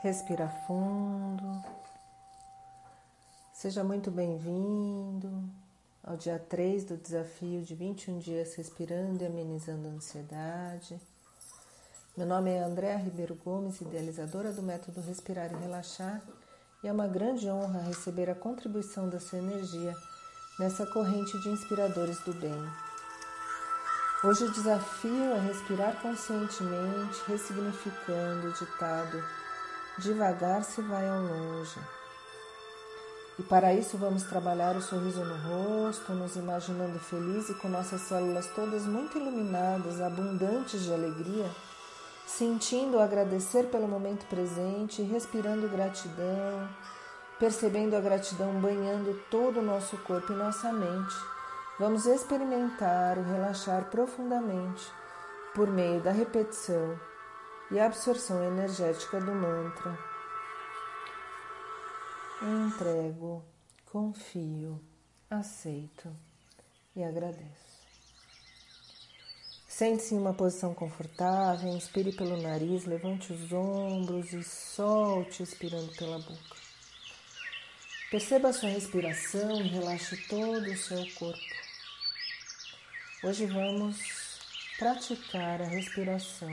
Respira fundo. Seja muito bem-vindo ao dia 3 do desafio de 21 dias respirando e amenizando a ansiedade. Meu nome é Andréa Ribeiro Gomes, idealizadora do método Respirar e Relaxar, e é uma grande honra receber a contribuição da sua energia nessa corrente de inspiradores do bem. Hoje o desafio é respirar conscientemente, ressignificando o ditado devagar se vai ao longe. E para isso vamos trabalhar o sorriso no rosto, nos imaginando felizes e com nossas células todas muito iluminadas, abundantes de alegria, sentindo agradecer pelo momento presente, respirando gratidão, percebendo a gratidão banhando todo o nosso corpo e nossa mente. Vamos experimentar o relaxar profundamente por meio da repetição e a absorção energética do mantra. Entrego, confio, aceito e agradeço. Sente-se em uma posição confortável, inspire pelo nariz, levante os ombros e solte expirando pela boca. Perceba a sua respiração e relaxe todo o seu corpo. Hoje vamos praticar a respiração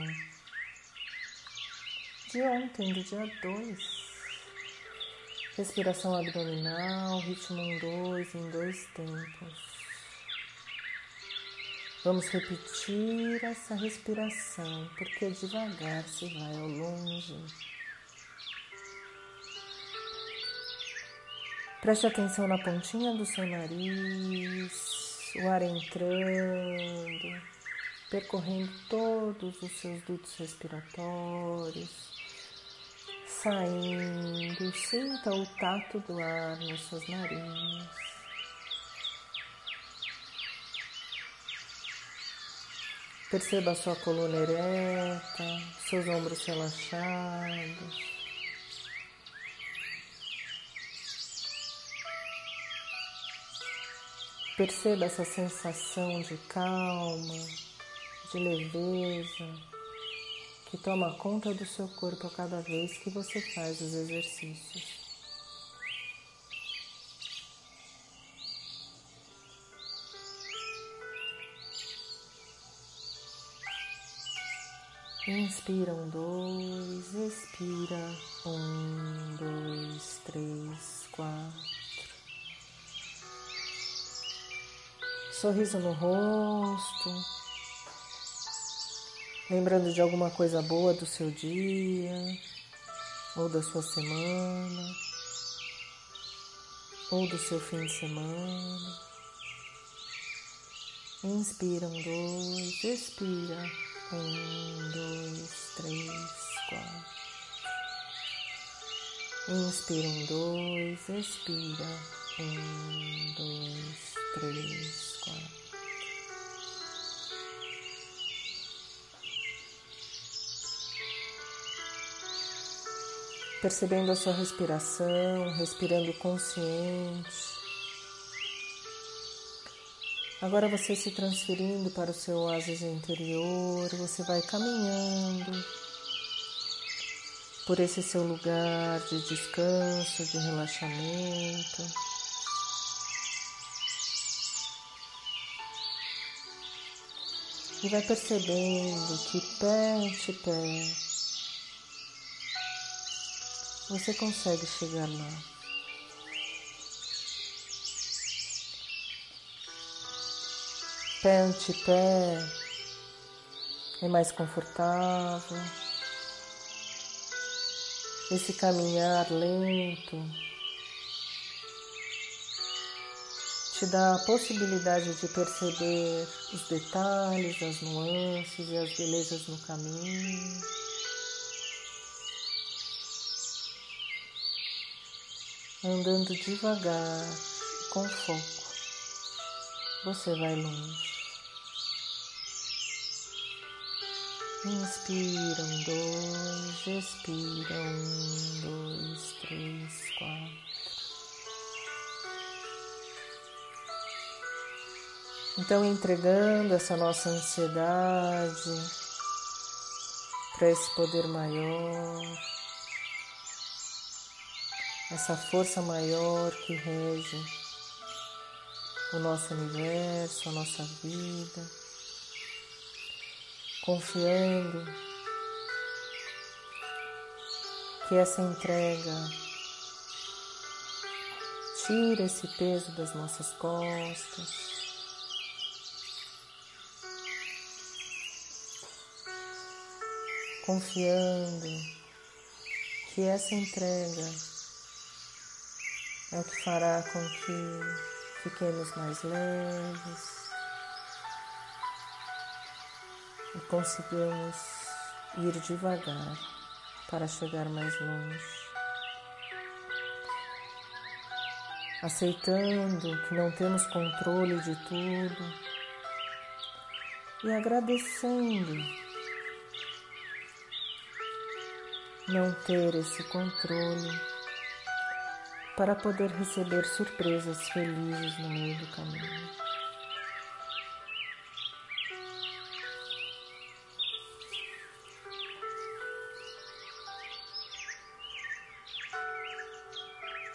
de ontem, do dia 2. Respiração abdominal, ritmo em dois, em dois tempos. Vamos repetir essa respiração, porque devagar se vai ao longe. Preste atenção na pontinha do seu nariz, o ar entrando, percorrendo todos os seus dutos respiratórios saindo, sinta o tato do ar nas suas narinas. Perceba a sua coluna ereta, seus ombros relaxados. Perceba essa sensação de calma, de leveza que toma conta do seu corpo a cada vez que você faz os exercícios. Inspira um, dois, expira um, dois, três, quatro. Sorriso no rosto lembrando de alguma coisa boa do seu dia, ou da sua semana, ou do seu fim de semana. Inspira um, dois, expira um, dois, três, quatro. Inspira um, dois, expira um, dois, três, quatro. Percebendo a sua respiração, respirando consciente. Agora você se transferindo para o seu oásis interior, você vai caminhando por esse seu lugar de descanso, de relaxamento. E vai percebendo que pé ante pé você consegue chegar lá. Pé ante pé é mais confortável. Esse caminhar lento te dá a possibilidade de perceber os detalhes, as nuances e as belezas no caminho. Andando devagar, com foco, você vai longe. Inspira um, dois, expira um, dois, três, quatro. Então, entregando essa nossa ansiedade para esse poder maior essa força maior que rege o nosso universo, a nossa vida, confiando que essa entrega tira esse peso das nossas costas. Confiando que essa entrega é o que fará com que fiquemos mais leves. E consigamos ir devagar para chegar mais longe. Aceitando que não temos controle de tudo. E agradecendo não ter esse controle para poder receber surpresas felizes no meio do caminho.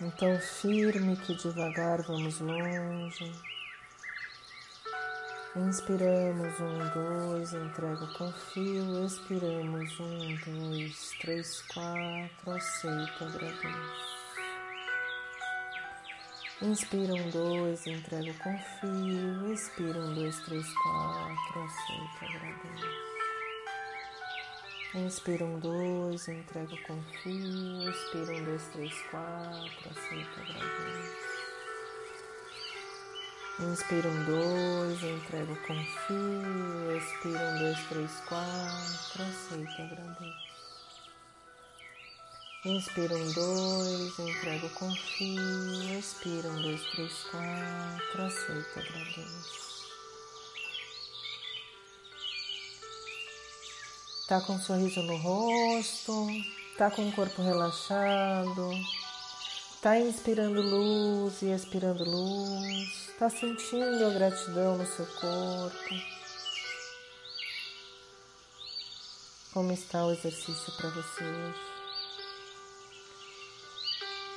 Então, firme que devagar vamos longe. Inspiramos um, dois, entrego, confio. Expiramos um, dois, três, quatro, aceito, agradeço. Inspira um, dois, entrego, confio. Expira um, dois, três, quatro, aceito, agradeço. Inspira um, dois, entrego, confio. Expira um, dois, três, quatro, aceito, agradeço. Inspira um, dois, entrego, confio. Expira um, dois, três, quatro, aceito, agradeço. Inspira um, dois, entrego, confio. Expira um, dois, três, quatro, aceita, agradeço. Tá com um sorriso no rosto, tá com o corpo relaxado, tá inspirando luz e expirando luz, tá sentindo a gratidão no seu corpo. Como está o exercício para você hoje?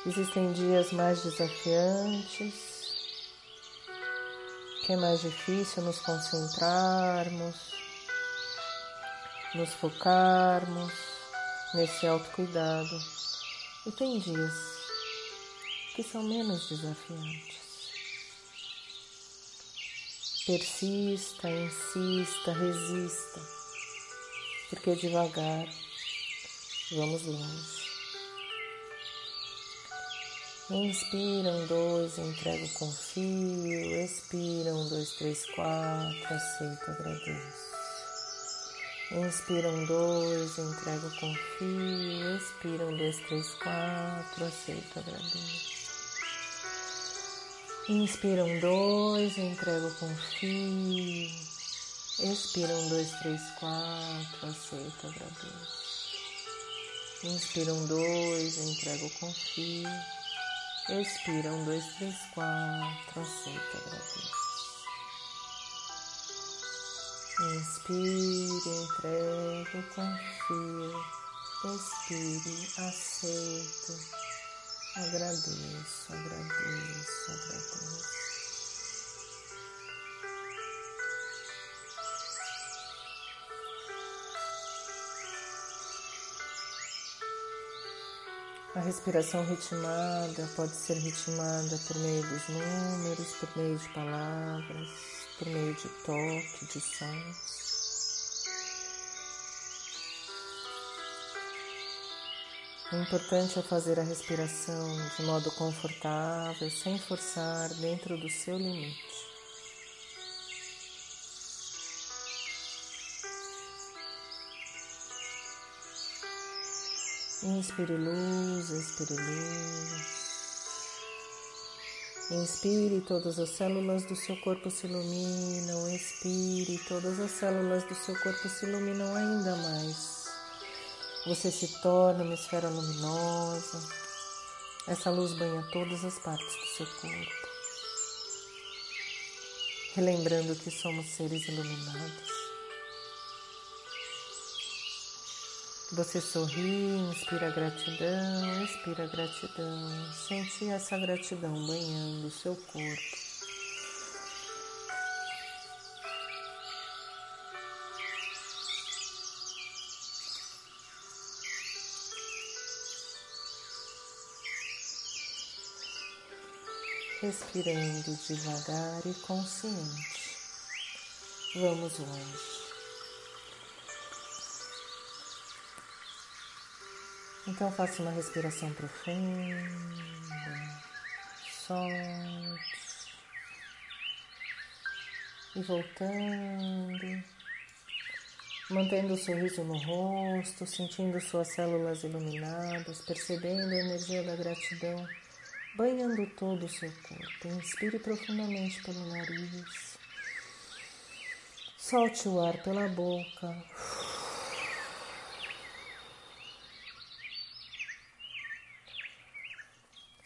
Existem dias mais desafiantes, que é mais difícil nos concentrarmos, nos focarmos nesse autocuidado. E tem dias que são menos desafiantes. Persista, insista, resista, porque devagar vamos longe. Inspira um, dois, entrego, confio. Expira um, dois, três, quatro, aceito, agradeço. Inspira um, dois, entrego, confio. Expira um, dois, três, quatro, aceito, agradeço. Inspira um, dois, entrego, confio. Expira um, dois, três, quatro, aceito, agradeço. Inspira um, dois, entrego, confio. Expira, um, dois, três, quatro, aceita, agradeço. Inspire, entrego, confio. Expire, aceito, agradeço, agradeço, agradeço. A respiração ritmada pode ser ritmada por meio dos números, por meio de palavras, por meio de toque, de sons. O importante é fazer a respiração de modo confortável, sem forçar, dentro do seu limite. Inspire luz, expire luz. Inspire, todas as células do seu corpo se iluminam. Expire, todas as células do seu corpo se iluminam ainda mais. Você se torna uma esfera luminosa. Essa luz banha todas as partes do seu corpo. Relembrando que somos seres iluminados. Você sorri, inspira gratidão, expira gratidão. Sente essa gratidão banhando o seu corpo. respirando devagar e consciente. Vamos longe. Então faça uma respiração profunda, solte e voltando, mantendo o sorriso no rosto, sentindo suas células iluminadas, percebendo a energia da gratidão banhando todo o seu corpo. Inspire profundamente pelo nariz. Solte o ar pela boca.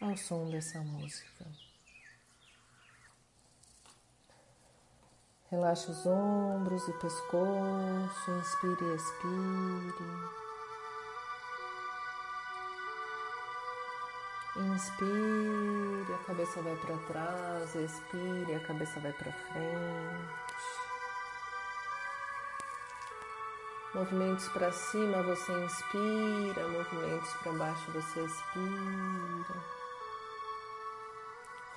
Ao som dessa música. Relaxe os ombros e pescoço, inspire e expire. Inspire, a cabeça vai para trás, expire, a cabeça vai para frente. Movimentos para cima você inspira, movimentos para baixo você expira.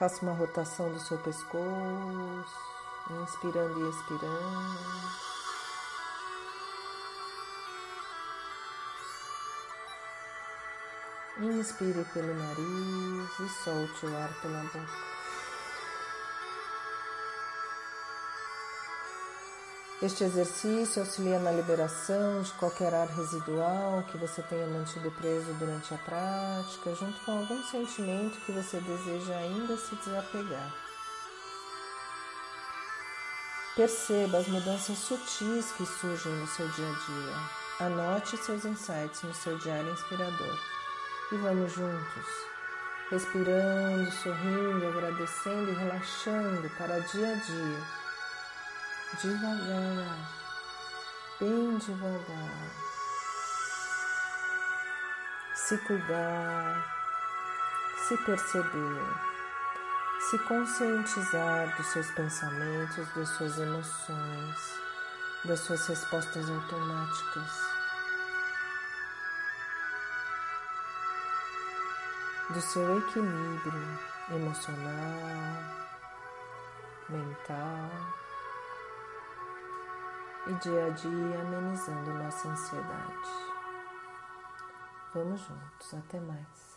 Faça uma rotação do seu pescoço, inspirando e expirando. Inspire pelo nariz e solte o ar pela boca. Este exercício auxilia na liberação de qualquer ar residual que você tenha mantido preso durante a prática, junto com algum sentimento que você deseja ainda se desapegar. Perceba as mudanças sutis que surgem no seu dia a dia. Anote seus insights no seu diário inspirador e vamos juntos, respirando, sorrindo, agradecendo e relaxando para dia a dia, devagar, bem devagar. Se cuidar, se perceber, se conscientizar dos seus pensamentos, das suas emoções, das suas respostas automáticas. Do seu equilíbrio emocional, mental e dia a dia amenizando nossa ansiedade. Vamos juntos, até mais.